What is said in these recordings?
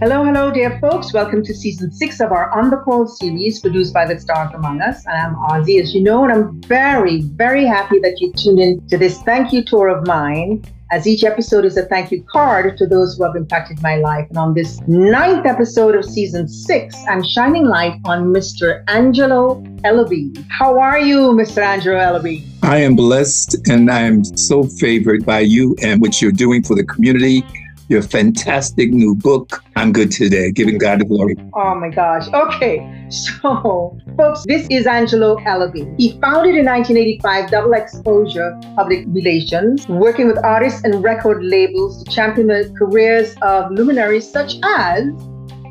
Hello, hello, dear folks. Welcome to season six of our On the Call series produced by the Stars Among Us. I'm Ozzy, as you know, and I'm very, very happy that you tuned in to this thank you tour of mine as each episode is a thank you card to those who have impacted my life. And on this ninth episode of season six, I'm shining light on Mr. Angelo Ellerby. How are you, Mr. Angelo Ellerby? I am blessed and I am so favored by you and what you're doing for the community your fantastic new book, I'm Good Today, Giving God the Glory. Oh my gosh. Okay. So, folks, this is Angelo Ellerby. He founded in 1985 Double Exposure Public Relations, working with artists and record labels to champion the careers of luminaries such as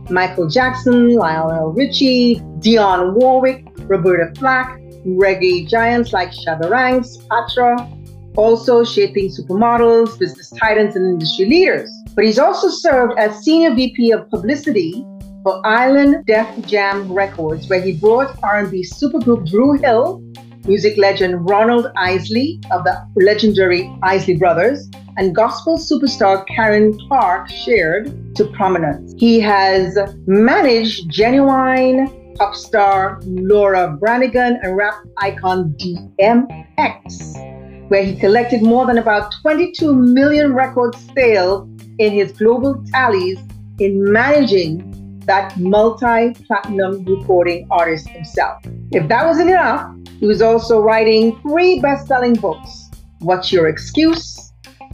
Michael Jackson, Lionel Richie, Dionne Warwick, Roberta Flack, reggae giants like Shabba Ranks, Patra, also shaping supermodels, business titans, and industry leaders. But he's also served as Senior VP of Publicity for Island Def Jam Records, where he brought R&B supergroup Dru Hill, music legend Ronald Isley of the legendary Isley Brothers, and gospel superstar Karen Clark Sheard to prominence. He has managed genuine pop star Laura Branigan and rap icon DMX, where he collected more than about 22 million record sales in his global tallies in managing that multi platinum recording artist himself. If that wasn't enough, he was also writing three best selling books What's Your Excuse?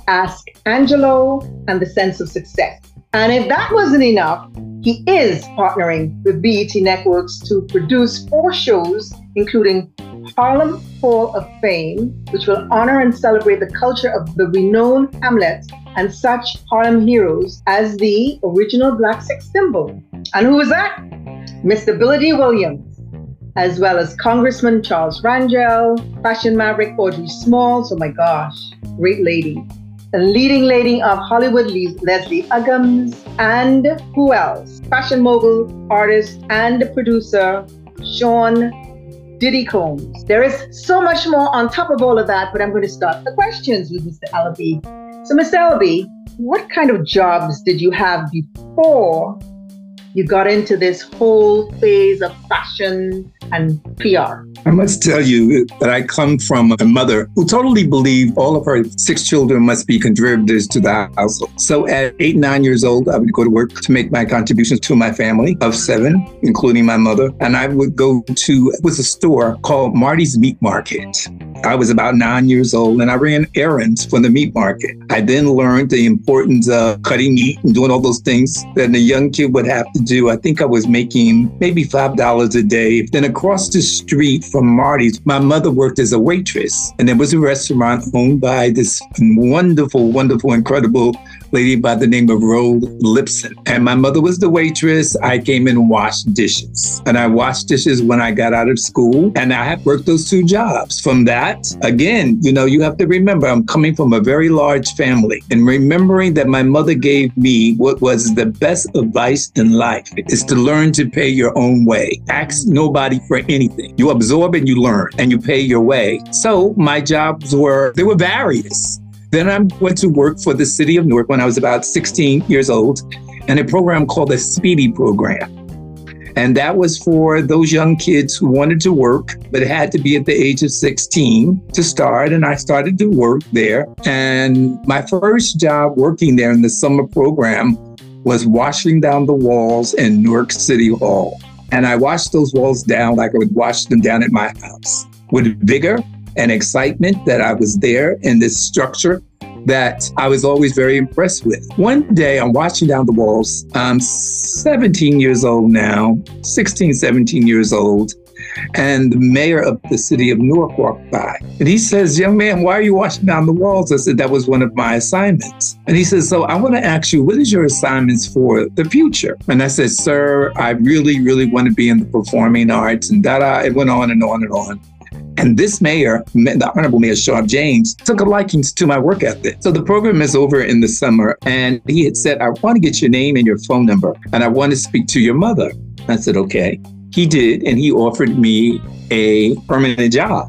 Ask Angelo, and The Sense of Success. And if that wasn't enough, he is partnering with BET Networks to produce four shows, including Harlem Hall of Fame, which will honor and celebrate the culture of the renowned Hamlet and such Harlem heroes as the original black sex symbol. And who was that? Mr. Billy Dee Williams, as well as Congressman Charles Rangel, fashion maverick Audrey Smaltz, oh my gosh, great lady, the leading lady of Hollywood, Leslie Uggams, and who else? Fashion mogul, artist, and producer Sean Diddy Combs. There is so much more on top of all of that, but I'm going to start the questions with Mr. Ellerby. So, Mr. Ellerby, what kind of jobs did you have before you got into this whole phase of fashion and PR? I must tell you that I come from a mother who totally believed all of her six children must be contributors to the household. So at eight, nine years old, I would go to work to make my contributions to my family of seven, including my mother. And I would go to, it was a store called Marty's Meat Market. I was about nine years old and I ran errands for the meat market. I then learned the importance of cutting meat and doing all those things that a young kid would have to do. I think I was making maybe $5 a day. Then across the street from Marty's, my mother worked as a waitress. And there was a restaurant owned by this wonderful, wonderful, incredible lady by the name of Rose Lipson. And my mother was the waitress. I came and washed dishes. And I washed dishes when I got out of school. And I had worked those two jobs. From that, again, you know, you have to remember I'm coming from a very large family. And remembering that my mother gave me what was the best advice in life is to learn to pay your own way. Ask nobody for anything. You absorb and you learn and you pay your way. So my jobs were, they were various. Then I went to work for the city of Newark when I was about 16 years old in a program called the Speedy Program. And that was for those young kids who wanted to work, but had to be at the age of 16 to start. And I started to work there. And my first job working there in the summer program was washing down the walls in Newark City Hall. And I washed those walls down like I would wash them down at my house with vigor and excitement that I was there in this structure that I was always very impressed with. One day I'm watching down the walls. I'm 17 years old now, 16, 17 years old. And the mayor of the city of Newark walked by. And he says, Young man, why are you washing down the walls? I said, That was one of my assignments. And he says, So I want to ask you, what is your assignments for the future? And I said, Sir, I really, really want to be in the performing arts. And that it went on and on and on. And this mayor, the Honorable Mayor Sharpe James, took a liking to my work ethic. So the program is over in the summer, and he had said, I want to get your name and your phone number, and I want to speak to your mother. I said, okay. He did, and he offered me a permanent job.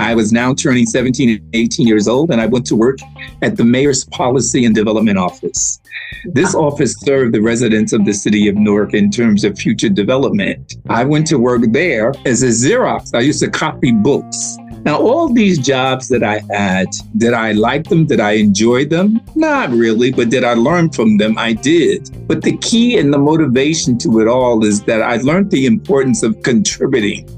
I was now turning 17 and 18 years old, and I went to work at the Mayor's Policy and Development Office. This office served the residents of the city of Newark in terms of future development. I went to work there as a Xerox. I used to copy books. Now, all these jobs that I had, did I like them? Did I enjoy them? Not really, but did I learn from them? I did. But the key and the motivation to it all is that I learned the importance of contributing.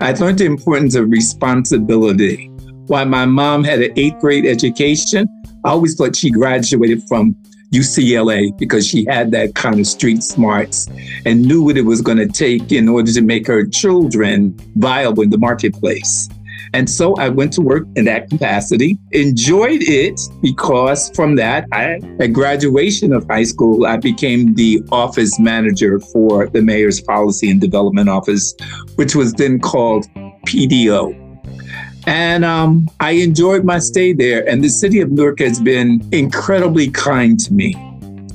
I learned the importance of responsibility. While my mom had an eighth grade education, I always thought she graduated from UCLA because she had that kind of street smarts and knew what it was going to take in order to make her children viable in the marketplace. And so I went to work in that capacity, enjoyed it because from that, I, at graduation of high school, I became the office manager for the Mayor's Policy and Development Office, which was then called PDO. And um, I enjoyed my stay there. And the city of Newark has been incredibly kind to me.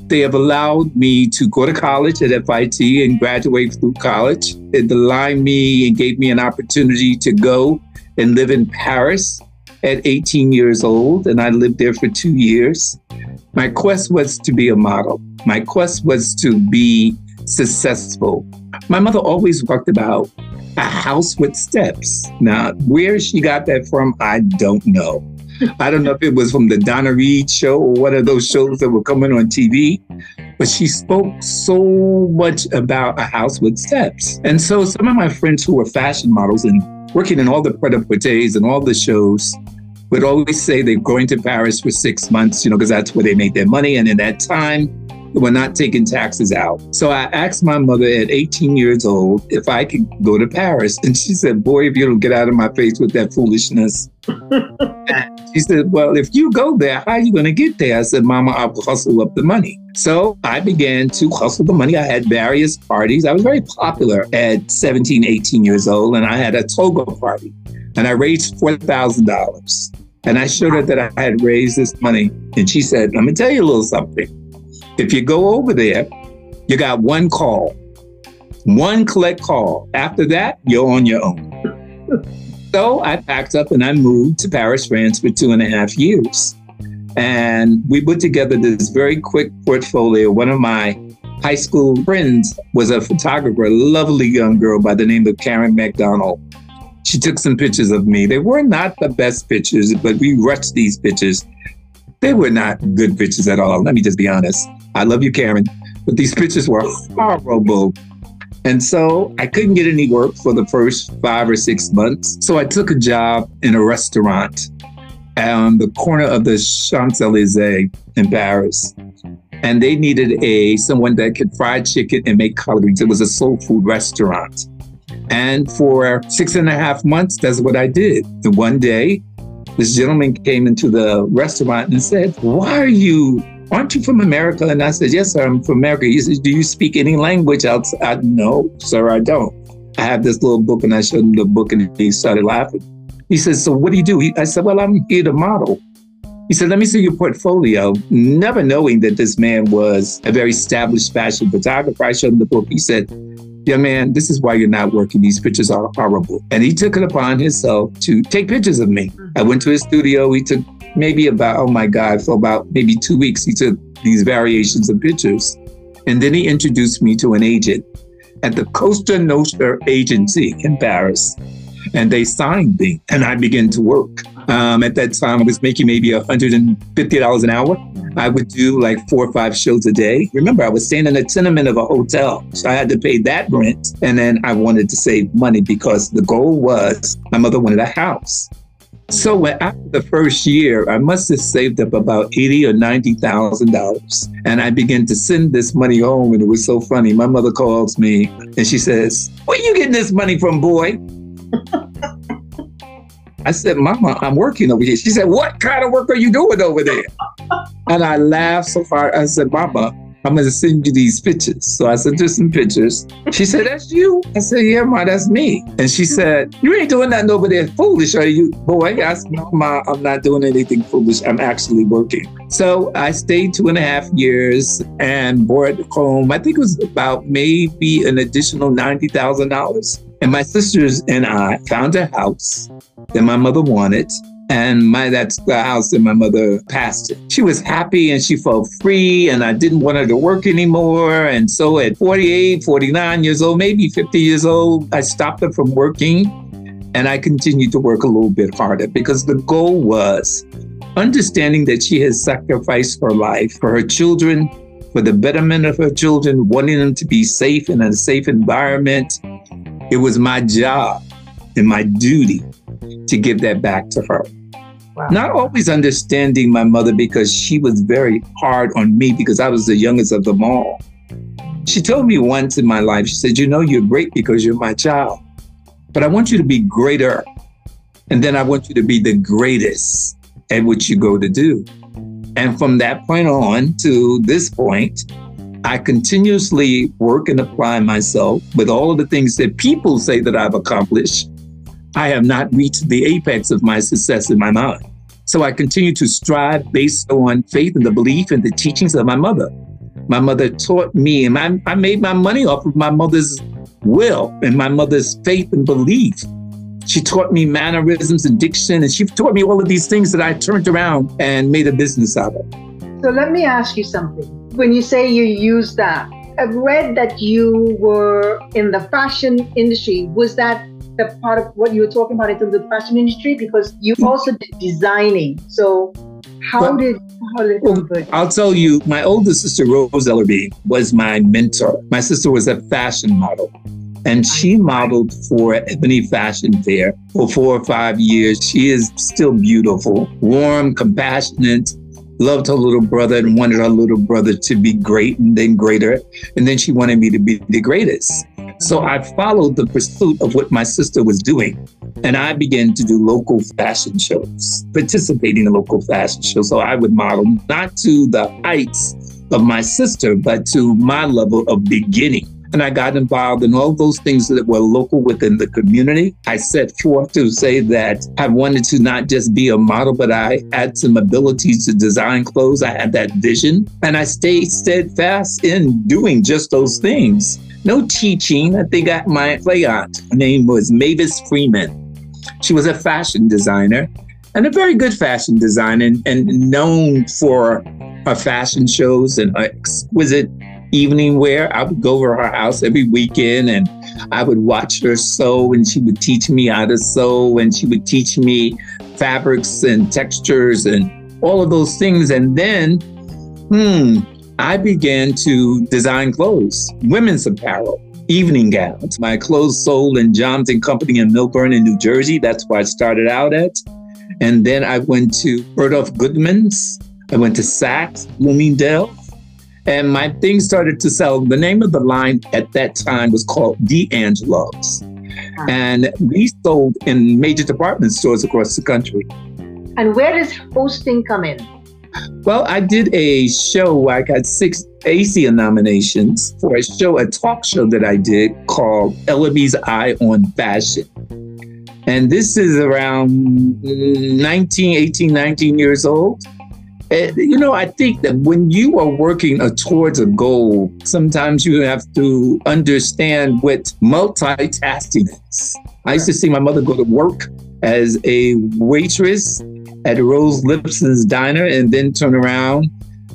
They have allowed me to go to college at FIT and graduate through college. It aligned me and gave me an opportunity to go and live in Paris at 18 years old, and I lived there for two years. My quest was to be a model. My quest was to be successful. My mother always talked about a house with steps. Now, where she got that from, I don't know. I don't know if it was from the Donna Reed show or one of those shows that were coming on TV, but she spoke so much about a house with steps. And so some of my friends who were fashion models and working in all the pret-a-porters and all the shows would always say they're going to Paris for six months, you know, because that's where they make their money. And in that time, were not taking taxes out. So I asked my mother at 18 years old if I could go to Paris. And she said, Boy, if you don't get out of my face with that foolishness. she said, Well, if you go there, how are you going to get there? I said, Mama, I'll hustle up the money. So I began to hustle the money. I had various parties. I was very popular at 17, 18 years old, and I had a toga party. And I raised $4,000. And I showed her that I had raised this money. And she said, Let me tell you a little something. If you go over there, you got one call, one collect call. After that, you're on your own. so I packed up and I moved to Paris, France for two and a half years. And we put together this very quick portfolio. One of my high school friends was a photographer, a lovely young girl by the name of Karen McDonald. She took some pictures of me. They were not the best pictures, but we rushed these pictures. They were not good pictures at all. Let me just be honest. I love you, Karen, but these pictures were horrible. And so I couldn't get any work for the first five or six months. So I took a job in a restaurant on the corner of the Champs Elysees in Paris. And they needed a someone that could fry chicken and make collard greens. It was a soul food restaurant. And for six and a half months, that's what I did. And one day, this gentleman came into the restaurant and said, Why are you, aren't you from America? And I said, Yes, sir, I'm from America. He said, Do you speak any language outside? No, sir, I don't. I have this little book and I showed him the book and he started laughing. He said, So what do you do? He, I said, Well, I'm here to model. He said, Let me see your portfolio. Never knowing that this man was a very established fashion photographer, I showed him the book. He said, Young man, this is why you're not working. These pictures are horrible. And he took it upon himself to take pictures of me. I went to his studio. He took maybe about, oh my God, for about maybe two weeks, he took these variations of pictures. And then he introduced me to an agent at the Costa Nostra agency in Paris and they signed me and I began to work. Um, at that time, I was making maybe $150 an hour. I would do like four or five shows a day. Remember, I was staying in a tenement of a hotel. So I had to pay that rent. And then I wanted to save money because the goal was my mother wanted a house. So when, after the first year, I must have saved up about eighty or ninety thousand dollars, and I began to send this money home. And it was so funny. My mother calls me and she says, "Where are you getting this money from, boy?" I said, Mama, I'm working over here. She said, What kind of work are you doing over there? and I laughed so far. I said, Mama, I'm going to send you these pictures. So I sent her some pictures. She said, That's you? I said, Yeah, Ma, that's me. And she said, You ain't doing nothing over there foolish, are you? Boy, I said, No, Ma, I'm not doing anything foolish. I'm actually working. So I stayed two and a half years and bought home, I think it was about maybe an additional $90,000 And my sisters and I found a house that my mother wanted. And my that's the house that my mother passed. She was happy and she felt free, and I didn't want her to work anymore. And so at 48, 49 years old, maybe 50 years old, I stopped her from working and I continued to work a little bit harder because the goal was understanding that she has sacrificed her life for her children, for the betterment of her children, wanting them to be safe in a safe environment. It was my job and my duty to give that back to her. Wow. Not always understanding my mother because she was very hard on me because I was the youngest of them all. She told me once in my life, she said, You know, you're great because you're my child, but I want you to be greater. And then I want you to be the greatest at what you go to do. And from that point on to this point, I continuously work and apply myself with all of the things that people say that I've accomplished. I have not reached the apex of my success in my mind. So I continue to strive based on faith and the belief and the teachings of my mother. My mother taught me, and I, I made my money off of my mother's will and my mother's faith and belief. She taught me mannerisms and diction, and she taught me all of these things that I turned around and made a business out of. So let me ask you something. When you say you use that, I've read that you were in the fashion industry. Was that the part of what you were talking about in terms of the fashion industry? Because you mm. also did designing. So how well, did how did well, I'll tell you, my older sister Rose Ellerby was my mentor. My sister was a fashion model. And she modeled for Ebony Fashion Fair for four or five years. She is still beautiful, warm, compassionate, loved her little brother and wanted her little brother to be great and then greater. And then she wanted me to be the greatest. So I followed the pursuit of what my sister was doing. And I began to do local fashion shows, participating in local fashion shows. So I would model not to the heights of my sister, but to my level of beginning. And I got involved in all those things that were local within the community. I set forth to say that I wanted to not just be a model, but I had some abilities to design clothes. I had that vision. And I stayed steadfast in doing just those things. No teaching. I think I, my play aunt, her name was Mavis Freeman. She was a fashion designer and a very good fashion designer and, and known for her fashion shows and her exquisite evening wear. I would go over her house every weekend and I would watch her sew and she would teach me how to sew and she would teach me fabrics and textures and all of those things. And then, hmm, I began to design clothes, women's apparel, evening gowns. My clothes sold in Johns and Company in Millburn in New Jersey. That's where I started out at. And then I went to Bergdorf Goodman's. I went to Saks, Bloomingdale. And my thing started to sell. The name of the line at that time was called D'Angelo's. Ah. And we sold in major department stores across the country. And where does hosting come in? Well, I did a show. where I got six ACIA nominations for a show, a talk show that I did called Ellerby's Eye on Fashion. And this is around 19, 18, 19 years old. And, you know, I think that when you are working towards a goal, sometimes you have to understand what multitasking is. I used to see my mother go to work as a waitress at Rose Lipson's diner and then turn around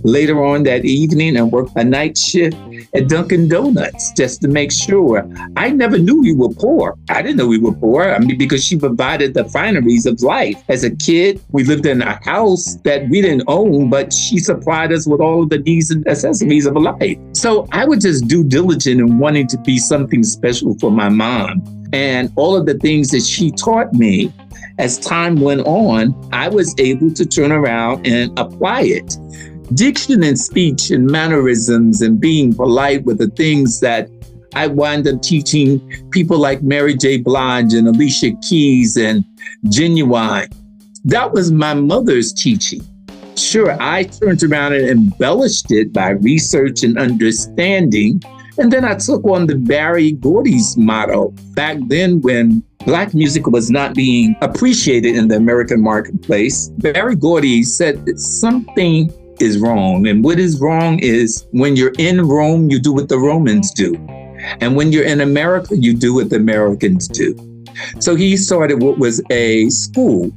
later on that evening and worked a night shift at Dunkin' Donuts just to make sure. I never knew we were poor. I didn't know we were poor. I mean, because she provided the fineries of life. As a kid, we lived in a house that we didn't own, but she supplied us with all of the needs and necessities of life. So I was just due diligent in wanting to be something special for my mom. And all of the things that she taught me as time went on, I was able to turn around and apply it diction and speech and mannerisms and being polite were the things that I wound up teaching people like Mary J. Blige and Alicia Keys and Ginuwine. That was my mother's teaching. Sure, I turned around and embellished it by research and understanding. And then I took on the Berry Gordy's motto back then when Black music was not being appreciated in the American marketplace. Berry Gordy said something is wrong. And what is wrong is when you're in Rome, you do what the Romans do. And when you're in America, you do what the Americans do. So he started what was a school.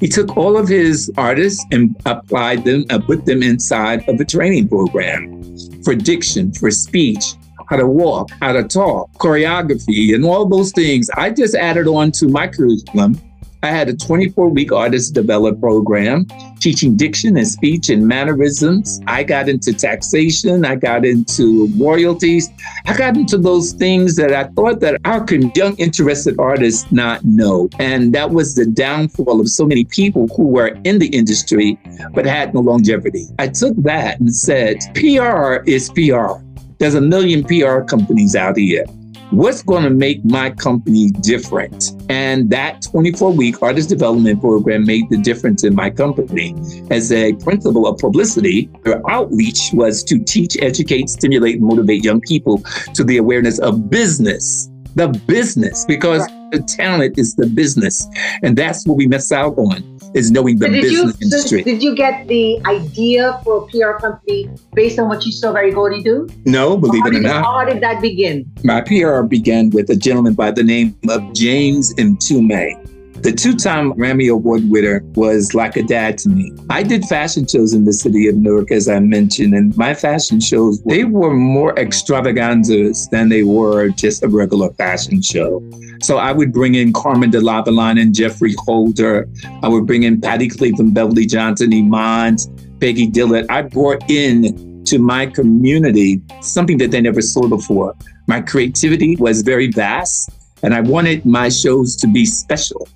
He took all of his artists and applied them, and put them inside of a training program for diction, for speech, how to walk, how to talk, choreography, and all those things. I just added on to my curriculum I had a 24 week artist develop program teaching diction and speech and mannerisms. I got into taxation. I got into royalties. I got into those things that I thought that our young interested artists not know. And that was the downfall of so many people who were in the industry but had no longevity. I took that and said, PR is PR. There's a million PR companies out here what's going to make my company different? And that 24 week artist development program made the difference in my company. As a principle of publicity, their outreach was to teach, educate, stimulate, and motivate young people to the awareness of business. The business, because right. the talent is the business. And that's what we miss out on is knowing the so business you, industry. So did you get the idea for a PR company based on what you saw Berry Gordy do? No, believe it or not. How did that begin? My PR began with a gentleman by the name of James Mtume. The two time Grammy Award winner was like a dad to me. I did fashion shows in the city of Newark, as I mentioned, and my fashion shows, they were more extravaganzas than they were just a regular fashion show. So I would bring in Carmen de Lavallade and Geoffrey Holder. I would bring in Patti Cleveland, Beverly Johnson, Iman, Peggy Dillard. I brought in to my community something that they never saw before. My creativity was very vast, and I wanted my shows to be special.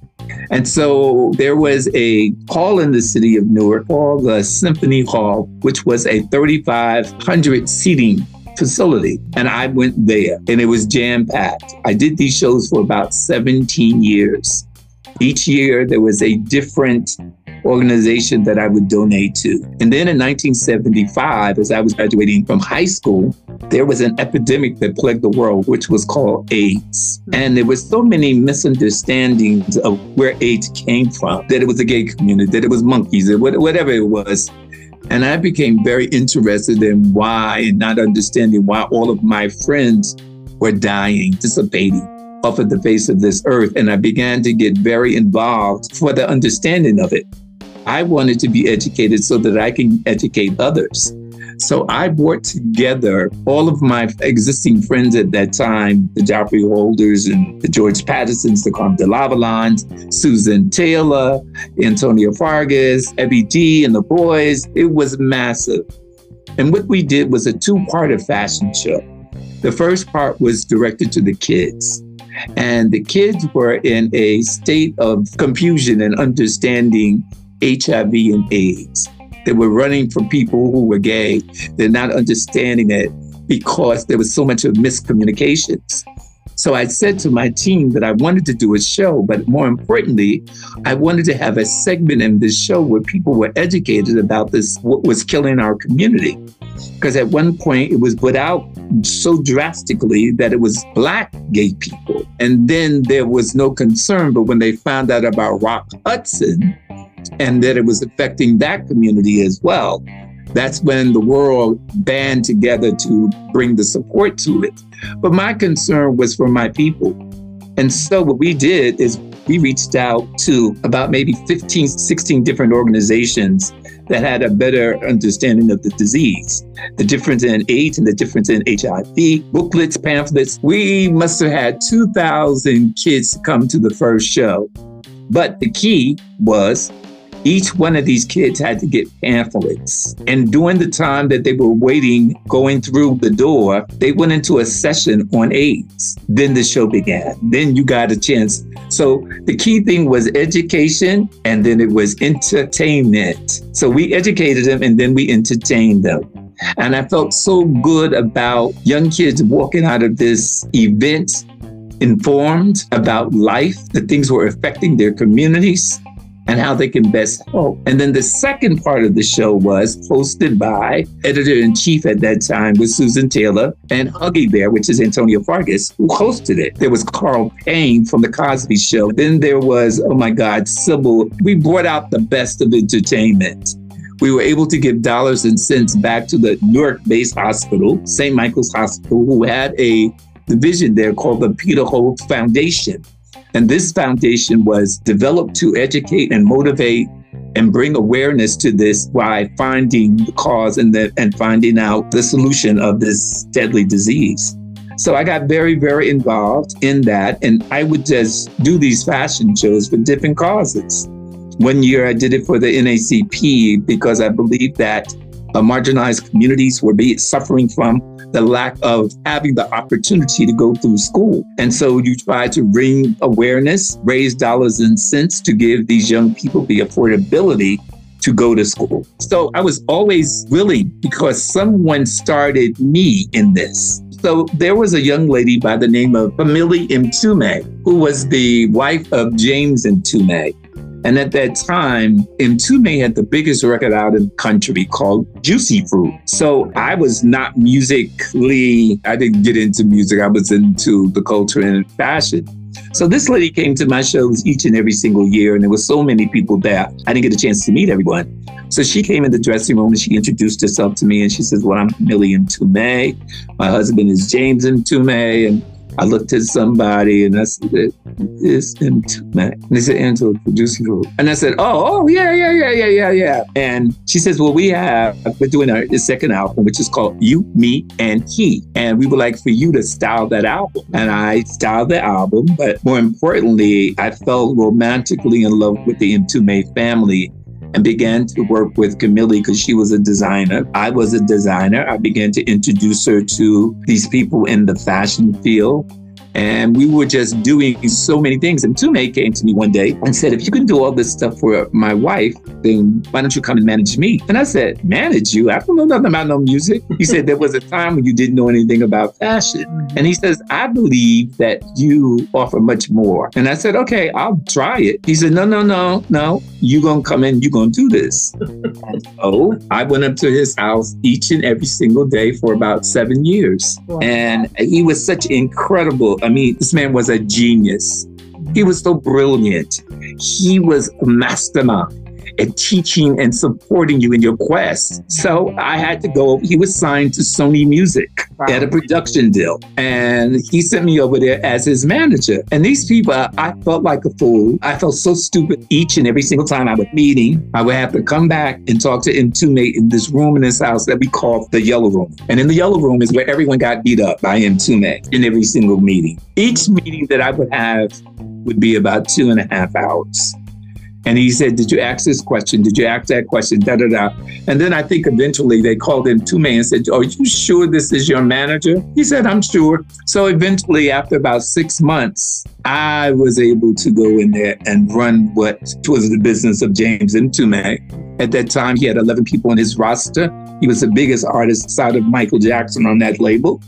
And so there was a hall in the city of Newark called the Symphony Hall, which was a 3,500 seating facility. And I went there and it was jam packed. I did these shows for about 17 years. Each year there was a different organization that I would donate to. And then in 1975, as I was graduating from high school, there was an epidemic that plagued the world, which was called AIDS. And there was so many misunderstandings of where AIDS came from, that it was a gay community, that it was monkeys, whatever it was. And I became very interested in why and not understanding why all of my friends were dying, dissipating off of the face of this earth. And I began to get very involved for the understanding of it. I wanted to be educated so that I can educate others. So I brought together all of my existing friends at that time, the Geoffrey Holders and the George Pattersons, the Carmen de Susan Taylor, Antonio Fargas, Ebby D, and the boys. It was massive. And what we did was a two-part of fashion show. The first part was directed to the kids. And the kids were in a state of confusion and understanding HIV and AIDS. They were running from people who were gay. They're not understanding it because there was so much of miscommunications. So I said to my team that I wanted to do a show, but more importantly, I wanted to have a segment in this show where people were educated about this, what was killing our community. Because at one point it was put out so drastically that it was Black gay people. And then there was no concern. But when they found out about Rock Hudson, and that it was affecting that community as well. That's when the world band together to bring the support to it. But my concern was for my people. And so what we did is we reached out to about maybe 15, 16 different organizations that had a better understanding of the disease, the difference in AIDS and the difference in HIV, booklets, pamphlets. We must have had 2,000 kids come to the first show. But the key was each one of these kids had to get pamphlets. And during the time that they were waiting, going through the door, they went into a session on AIDS. Then the show began. Then you got a chance. So the key thing was education and then it was entertainment. So we educated them and then we entertained them. And I felt so good about young kids walking out of this event informed about life, the things were affecting their communities and how they can best help. And then the second part of the show was hosted by editor in chief at that time was Susan Taylor and Huggy Bear, which is Antonio Fargas, who hosted it. There was Carl Payne from The Cosby Show. Then there was, oh my God, Sybil. We brought out the best of entertainment. We were able to give dollars and cents back to the Newark based hospital, St. Michael's Hospital, who had a division there called the Peter Holt Foundation. And this foundation was developed to educate and motivate and bring awareness to this by finding the cause and, the, and finding out the solution of this deadly disease. So I got very, very involved in that. And I would just do these fashion shows for different causes. One year I did it for the NACP because I believed that uh, marginalized communities were be, suffering from the lack of having the opportunity to go through school. And so you try to bring awareness, raise dollars and cents to give these young people the affordability to go to school. So I was always willing because someone started me in this. So there was a young lady by the name of Family Mtume, who was the wife of James Mtume. And at that time, Mtume had the biggest record out in the country called Juicy Fruit. So I was not musically, I didn't get into music. I was into the culture and fashion. So this lady came to my shows each and every single year, and there were so many people there. I didn't get a chance to meet everyone. So she came in the dressing room and she introduced herself to me, and she says, "Well, I'm Millie Mtume. My husband is James Mtume, and I looked at somebody and I said, "This and they said, Angela, producing for. And I said, "Oh, oh, yeah, yeah, yeah, yeah, yeah, yeah." And she says, "Well, we have we're doing our second album, which is called You, Me, and He, and we would like for you to style that album." And I styled the album, but more importantly, I fell romantically in love with the Mtume family and began to work with Camille because she was a designer. I was a designer. I began to introduce her to these people in the fashion field. And we were just doing so many things. Mtume came to me one day and said, If you can do all this stuff for my wife, then why don't you come and manage me? And I said, Manage you? I don't know nothing about no music. He said, There was a time when you didn't know anything about fashion. And he says, I believe that you offer much more. And I said, Okay, I'll try it. He said, No, no, no, no. You're going to come in, you're going to do this. so oh, I went up to his house each and every single day for about seven years. Wow. And he was such incredible I mean, this man was a genius. He was so brilliant. He was a mastermind and teaching and supporting you in your quest. Mm-hmm. So I had to go. He was signed to Sony Music wow. at a production deal. And he sent me over there as his manager. And these people, I felt like a fool. I felt so stupid each and every single time I would meet him. I would have to come back and talk to Mtume in this room in this house that we call the Yellow Room. And in the Yellow Room is where everyone got beat up by Mtume in every single meeting. Each meeting that I would have would be about two and a half hours. And he said, Did you ask this question? Did you ask that question? Da da da. And then I think eventually they called him to me and said, Are you sure this is your manager? He said, I'm sure. So eventually, after about six months, I was able to go in there and run what was the business of James and Mtume. At that time, he had 11 people on his roster. He was the biggest artist outside of Michael Jackson on that label.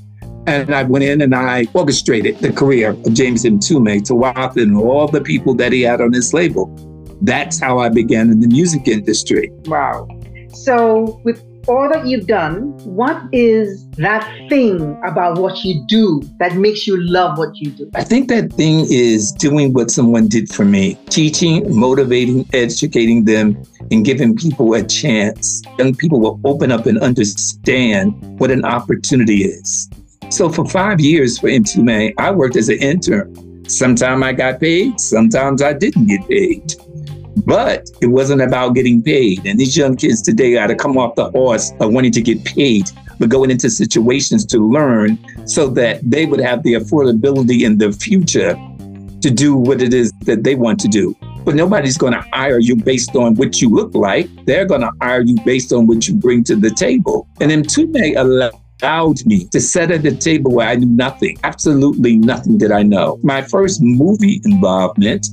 And I went in and I orchestrated the career of James Mtume Tawatha and all the people that he had on his label that's how I began in the music industry. Wow. So, with all that you've done, what is that thing about what you do that makes you love what you do? I think that thing is doing what someone did for me teaching, motivating, educating them, and giving people a chance. Young people will open up and understand what an opportunity is. So, for five years for Mtume, I worked as an intern. Sometimes I got paid, sometimes I didn't get paid. But it wasn't about getting paid. And these young kids today got to come off the horse of wanting to get paid, but going into situations to learn so that they would have the affordability in the future to do what it is that they want to do. But nobody's going to hire you based on what you look like. They're going to hire you based on what you bring to the table. And Mtume allowed me to sit at the table where I knew nothing, absolutely nothing did I know. My first movie involvement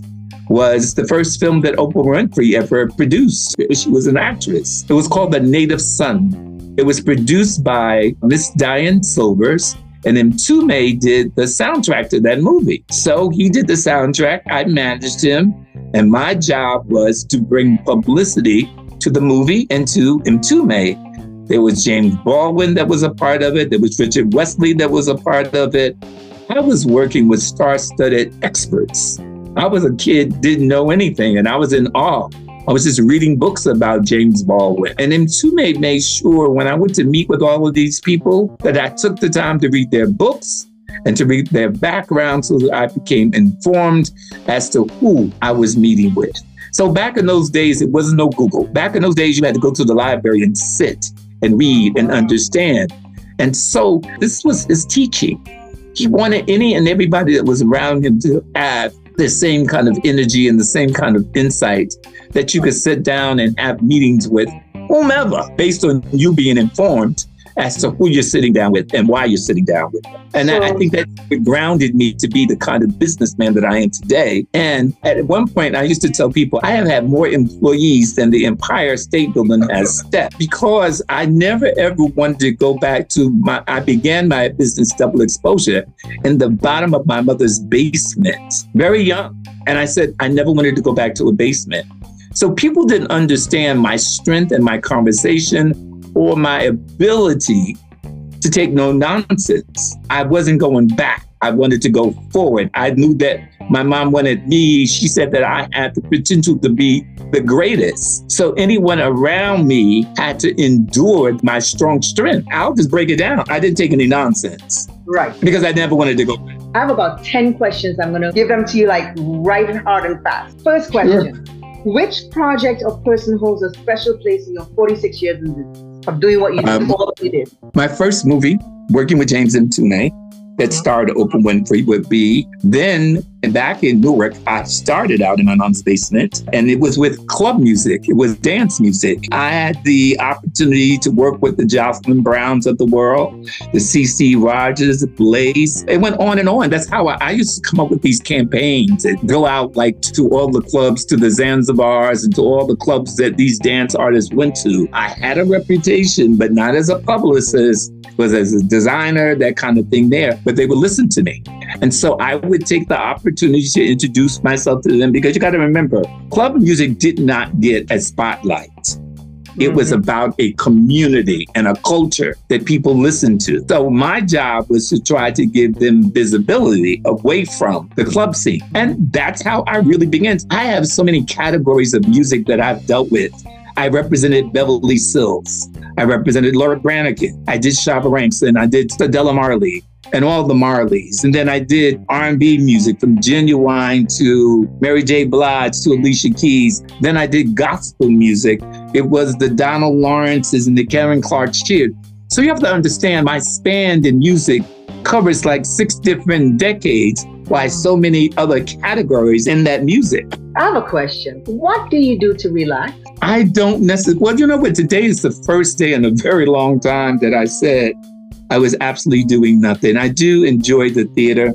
was the first film that Oprah Winfrey ever produced. She was an actress. It was called The Native Son. It was produced by Miss Diane Silvers. And then Mtume did the soundtrack to that movie. So he did the soundtrack. I managed him. And my job was to bring publicity to the movie and to Mtume. There was James Baldwin that was a part of it. There was Richard Wesley that was a part of it. I was working with star studded experts. I was a kid, didn't know anything, and I was in awe. I was just reading books about James Baldwin. And Mtume made sure when I went to meet with all of these people that I took the time to read their books and to read their background so that I became informed as to who I was meeting with. So back in those days, it wasn't no Google. Back in those days, you had to go to the library and sit and read and understand. And so this was his teaching. He wanted any and everybody that was around him to have the same kind of energy and the same kind of insight that you could sit down and have meetings with whomever based on you being informed as to who you're sitting down with and why you're sitting down with them. And so, I, I think that grounded me to be the kind of businessman that I am today. And at one point, I used to tell people I have had more employees than the Empire State Building has stepped because I never ever wanted to go back to my, I began my business double exposure in the bottom of my mother's basement, very young. And I said, I never wanted to go back to a basement. So people didn't understand my strength and my conversation or my ability to take no nonsense. I wasn't going back. I wanted to go forward. I knew that my mom wanted me. She said that I had the potential to be the greatest. So anyone around me had to endure my strong strength. I'll just break it down. I didn't take any nonsense. Right. Because I never wanted to go back. I have about 10 questions. I'm going to give them to you like right and hard and fast. First question. Sure. Which project or person holds a special place in your 46 years in business? Of doing what you, um, you did? My first movie, working with James and Mtume, that starred Oprah Winfrey would be. Then back in Newark, I started out in mom's basement and it was with club music. It was dance music. I had the opportunity to work with the Jocelyn Browns of the world, the C.C. Rogers, Blaze. It went on and on. That's how I, I used to come up with these campaigns and go out like to all the clubs, to the Zanzibars and to all the clubs that these dance artists went to. I had a reputation, but not as a publicist was as a designer, that kind of thing there, but they would listen to me. And so I would take the opportunity to introduce myself to them because you got to remember, club music did not get a spotlight. It was mm-hmm. about a community and a culture that people listened to. So my job was to try to give them visibility away from the club scene. And that's how I really began. I have so many categories of music that I've dealt with. I represented Beverly Sills. I represented Laura Branigan. I did Shabba Ranks and I did Stella Marley and all the Marleys. And then I did R&B music from Ginuwine to Mary J. Blige to Alicia Keys. Then I did gospel music. It was the Donald Lawrences and the Karen Clark Sheard. So you have to understand my span in music covers like six different decades why so many other categories in that music. I have a question. What do you do to relax? I don't necessarily. Well, you know what? Today is the first day in a very long time that I said I was absolutely doing nothing. I do enjoy the theater.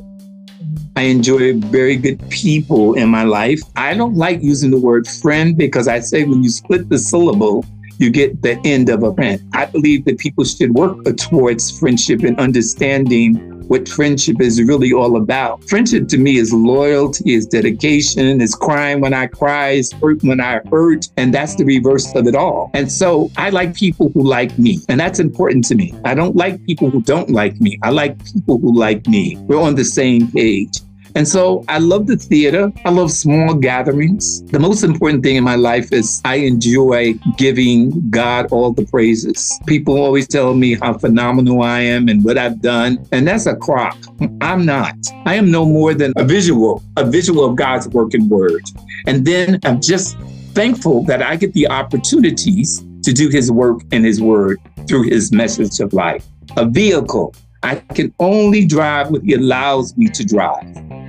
I enjoy very good people in my life. I don't like using the word friend because I say when you split the syllable, you get the end of a friend. I believe that people should work towards friendship and understanding what friendship is really all about. Friendship to me is loyalty, is dedication, is crying when I cry, is hurt when I hurt. And that's the reverse of it all. And so I like people who like me. And that's important to me. I don't like people who don't like me. I like people who like me. We're on the same page. And so I love the theater. I love small gatherings. The most important thing in my life is I enjoy giving God all the praises. People always tell me how phenomenal I am and what I've done. And that's a crock. I'm not. I am no more than a visual, a visual of God's working word. And then I'm just thankful that I get the opportunities to do his work and his word through his message of life. A vehicle. I can only drive what he allows me to drive.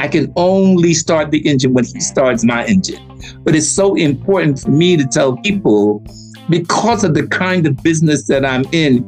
I can only start the engine when he starts my engine. But it's so important for me to tell people because of the kind of business that I'm in,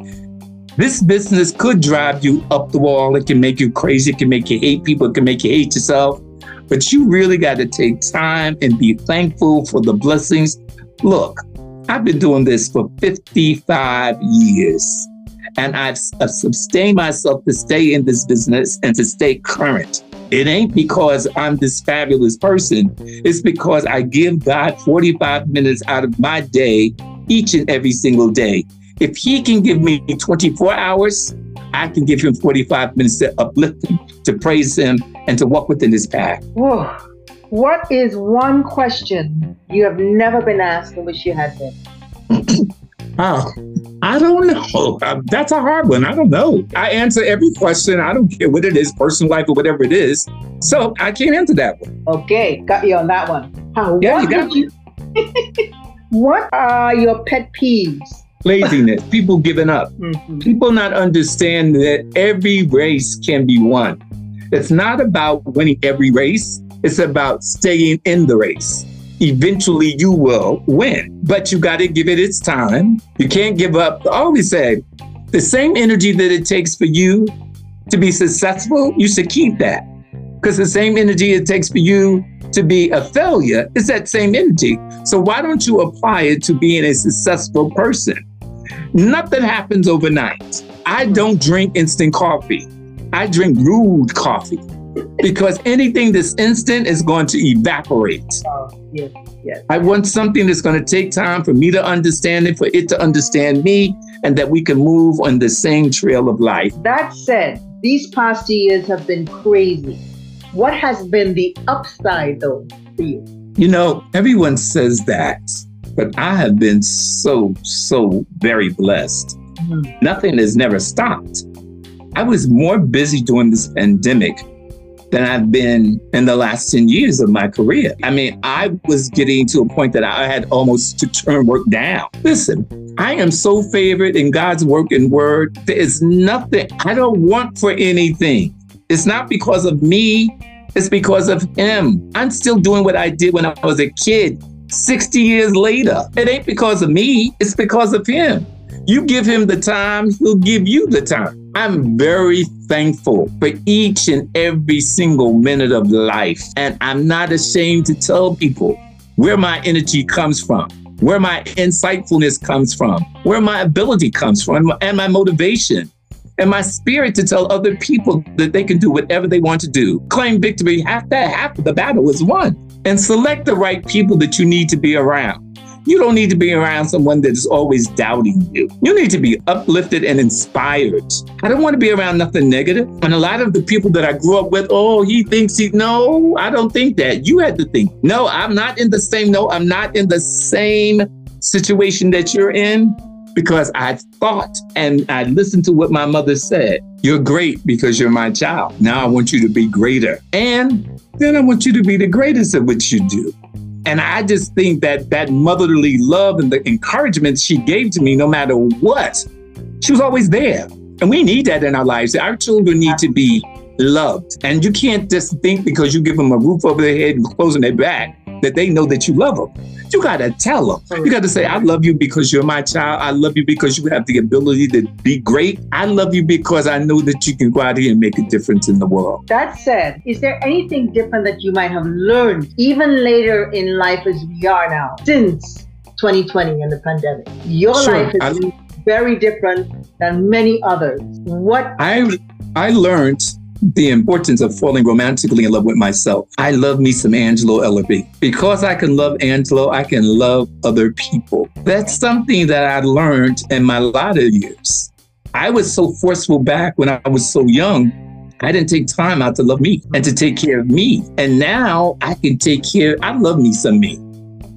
this business could drive you up the wall. It can make you crazy. It can make you hate people. It can make you hate yourself. But you really got to take time and be thankful for the blessings. Look, I've been doing this for 55 years and I've, I've sustained myself to stay in this business and to stay current. It ain't because I'm this fabulous person. It's because I give God 45 minutes out of my day each and every single day. If He can give me 24 hours, I can give Him 45 minutes to uplift Him, to praise Him, and to walk within His path. Whoa. What is one question you have never been asked and wish you had been? oh, I don't know. Uh, that's a hard one. I don't know. I answer every question. I don't care what it is, personal life or whatever it is. So I can't answer that one. Okay, got you on that one. How, yeah, you got you, what are your pet peeves? Laziness, people giving up, mm-hmm. people not understand that every race can be won. It's not about winning every race, it's about staying in the race. Eventually, you will win, but you got to give it its time. You can't give up. I always say the same energy that it takes for you to be successful, you should keep that. Because the same energy it takes for you to be a failure is that same energy. So why don't you apply it to being a successful person? Nothing happens overnight. I don't drink instant coffee. I drink brewed coffee because anything that's instant is going to evaporate. Oh, yes, yes. I want something that's going to take time for me to understand it, for it to understand me, and that we can move on the same trail of life. That said, these past years have been crazy. What has been the upside, though, for you? You know, everyone says that, but I have been so, so very blessed. Mm-hmm. Nothing has never stopped. I was more busy during this pandemic than I've been in the last 10 years of my career. I mean, I was getting to a point that I had almost to turn work down. Listen, I am so favored in God's work and word. There is nothing I don't want for anything. It's not because of me, it's because of Him. I'm still doing what I did when I was a kid 60 years later. It ain't because of me, it's because of Him. You give him the time, he'll give you the time. I'm very thankful for each and every single minute of life. And I'm not ashamed to tell people where my energy comes from, where my insightfulness comes from, where my ability comes from, and my motivation and my spirit to tell other people that they can do whatever they want to do. Claim victory, half half of the battle is won. And select the right people that you need to be around. You don't need to be around someone that's always doubting you. You need to be uplifted and inspired. I don't want to be around nothing negative. And a lot of the people that I grew up with, oh, he thinks he, no, I don't think that. You had to think, no, I'm not in the same, no, I'm not in the same situation that you're in because I thought and I listened to what my mother said. You're great because you're my child. Now I want you to be greater. And then I want you to be the greatest at what you do. And I just think that that motherly love and the encouragement she gave to me, no matter what, she was always there. And we need that in our lives. Our children need to be loved. And you can't just think because you give them a roof over their head and clothes on their back that they know that you love them. You got to tell them. You got to say, I love you because you're my child. I love you because you have the ability to be great. I love you because I know that you can go out here and make a difference in the world. That said, is there anything different that you might have learned even later in life as we are now since 2020 and the pandemic? Your sure. life has I, been very different than many others. What I I learned the importance of falling romantically in love with myself. I love me some Angelo Ellerby. Because I can love Angelo, I can love other people. That's something that I learned in my latter years. I was so forceful back when I was so young. I didn't take time out to love me and to take care of me. And now I can take care, I love me some me.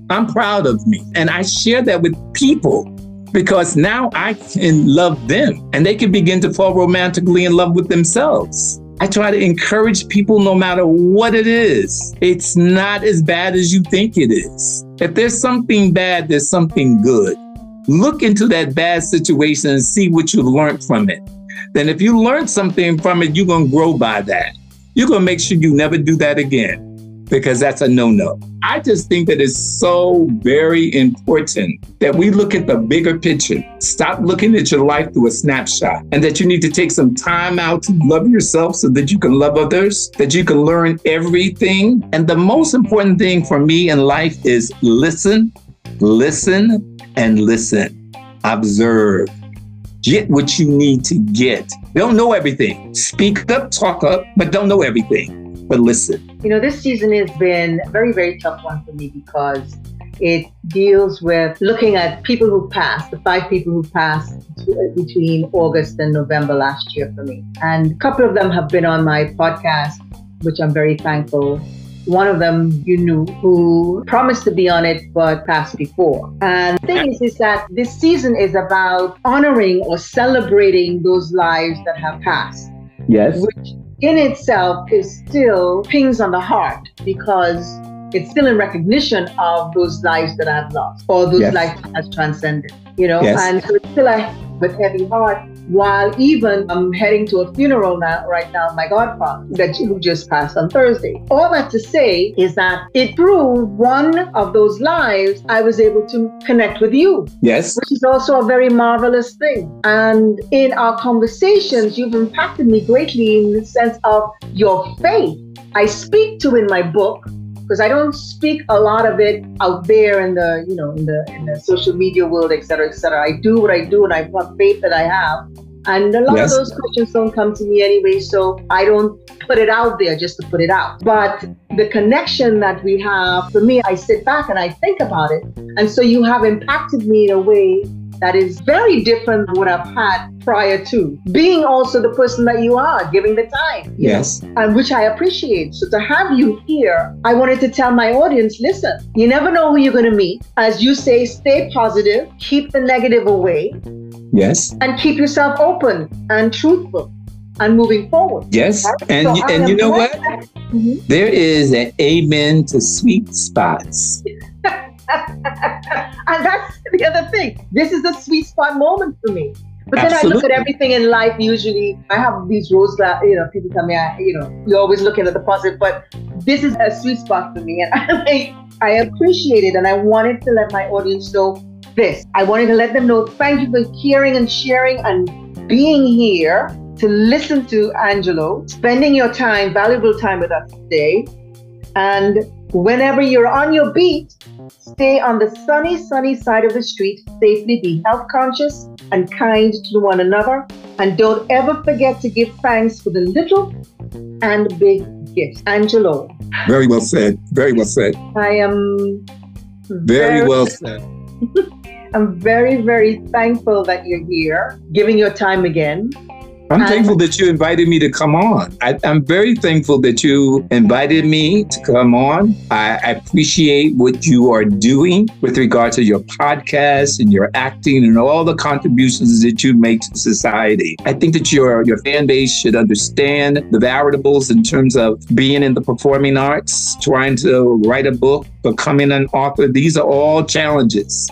I'm proud of me. And I share that with people because now I can love them and they can begin to fall romantically in love with themselves. I try to encourage people no matter what it is. It's not as bad as you think it is. If there's something bad, there's something good. Look into that bad situation and see what you learned from it. Then, if you learned something from it, you're going to grow by that. You're going to make sure you never do that again because that's a no no. I just think that it's so very important that we look at the bigger picture. Stop looking at your life through a snapshot and that you need to take some time out to love yourself so that you can love others, that you can learn everything. And the most important thing for me in life is listen, listen, and listen. Observe. Get what you need to get. Don't know everything. Speak up, talk up, but don't know everything but listen. You know, this season has been a very, very tough one for me because it deals with looking at people who passed, the five people who passed between August and November last year for me. And a couple of them have been on my podcast, which I'm very thankful. One of them you knew who promised to be on it but passed before. And the thing is, is that this season is about honoring or celebrating those lives that have passed. Yes. Which in itself is still pings on the heart because it's still in recognition of those lives that I've lost or those yes. lives that has transcended, you know, yes. and so it's still a with heavy heart while even I'm heading to a funeral now right now, my godfather that who just passed on Thursday. All that to say is that it proved one of those lives I was able to connect with you. Yes. Which is also a very marvelous thing. And in our conversations, you've impacted me greatly in the sense of your faith. I speak to in my book because I don't speak a lot of it out there in the you know in the in the social media world, et cetera, et cetera. I do what I do, and I have faith that I have. And a lot yes. of those questions don't come to me anyway, so I don't put it out there just to put it out. But the connection that we have, for me, I sit back and I think about it. And so you have impacted me in a way that is very different than what I've had prior to being also the person that you are, giving the time. Yes. Know, and which I appreciate. So to have you here, I wanted to tell my audience listen, you never know who you're going to meet. As you say, stay positive, keep the negative away. Yes. And keep yourself open and truthful and moving forward. Yes. Right? And, so and you know what? Mm-hmm. There is an amen to sweet spots. and that's the other thing. This is a sweet spot moment for me. But then I look at everything in life. Usually, I have these rose glass. You know, people tell me, I, you know, you're always looking at the positive. But this is a sweet spot for me, and I, I appreciate it. And I wanted to let my audience know this. I wanted to let them know. Thank you for hearing and sharing and being here to listen to Angelo, spending your time, valuable time with us today, and Whenever you're on your beat, stay on the sunny, sunny side of the street, safely be health conscious and kind to one another, and don't ever forget to give thanks for the little and big gifts. Angelo. Very well said. Very well said. I am very, very well said. I'm very, very thankful that you're here, giving your time again. I'm um, thankful that you invited me to come on. I, am very thankful that you invited me to come on. I, I, appreciate what you are doing with regard to your podcast and your acting and all the contributions that you make to society. I think that your your fan base should understand the variables in terms of being in the performing arts, trying to write a book, becoming an author. These are all challenges.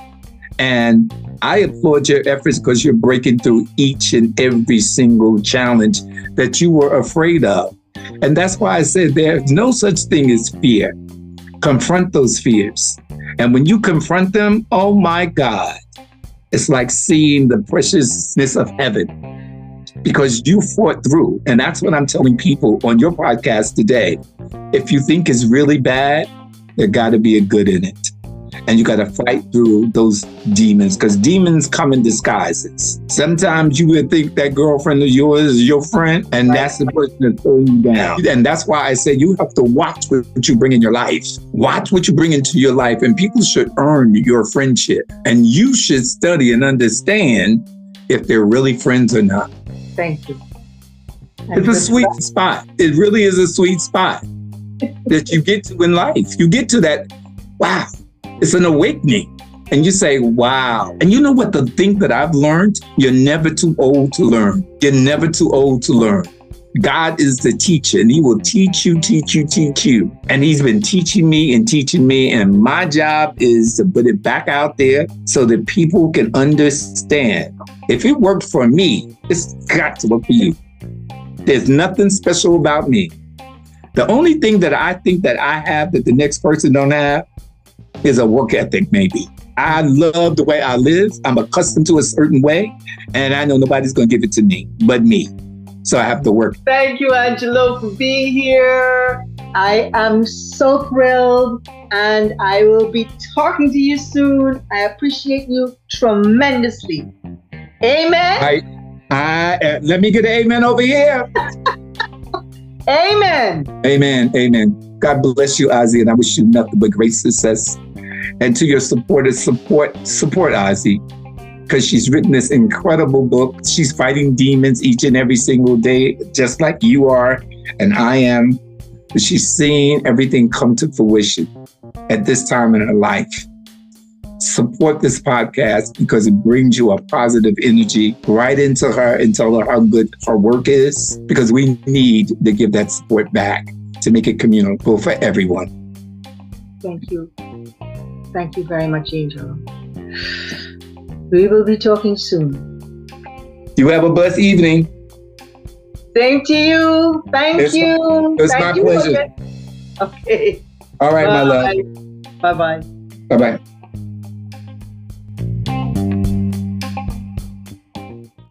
And I applaud your efforts because you're breaking through each and every single challenge that you were afraid of. And that's why I said there's no such thing as fear. Confront those fears. And when you confront them, oh my God, it's like seeing the preciousness of heaven because you fought through. And that's what I'm telling people on your podcast today. If you think it's really bad, there got to be a good in it and you got to fight through those demons because demons come in disguises. Sometimes you would think that girlfriend of yours is your friend, and that's the person that's throwing you down. And that's why I say you have to watch what you bring in your life. Watch what you bring into your life, and people should earn your friendship. And you should study and understand if they're really friends or not. Thank you. It's a sweet spot. It really is a sweet spot that you get to in life. You get to that, wow, it's an awakening. And you say, wow. And you know what? The thing that I've learned, you're never too old to learn. You're never too old to learn. God is the teacher and he will teach you, teach you, teach you. And he's been teaching me and teaching me. And my job is to put it back out there so that people can understand. If it worked for me, it's got to work for you. There's nothing special about me. The only thing that I think that I have that the next person don't have is a work ethic, maybe. I love the way I live. I'm accustomed to a certain way, and I know nobody's going to give it to me but me. So I have to work. Thank you, Angelo, for being here. I am so thrilled, and I will be talking to you soon. I appreciate you tremendously. Amen. I, I, uh, let me get an amen over here. amen. Amen. Amen. God bless you, Ozzy, and I wish you nothing but great success and to your supporters, support support Ozzy because she's written this incredible book. She's fighting demons each and every single day, just like you are and I am. she's seeing everything come to fruition at this time in her life. Support this podcast because it brings you a positive energy right into her and tell her how good her work is because we need to give that support back to make it communal for everyone. Thank you. Thank you very much, Angel. We will be talking soon. You have a blessed evening. Same to you. Thank It's- you. it's Thank my you pleasure. Okay. All right, my love. Bye bye. Bye bye.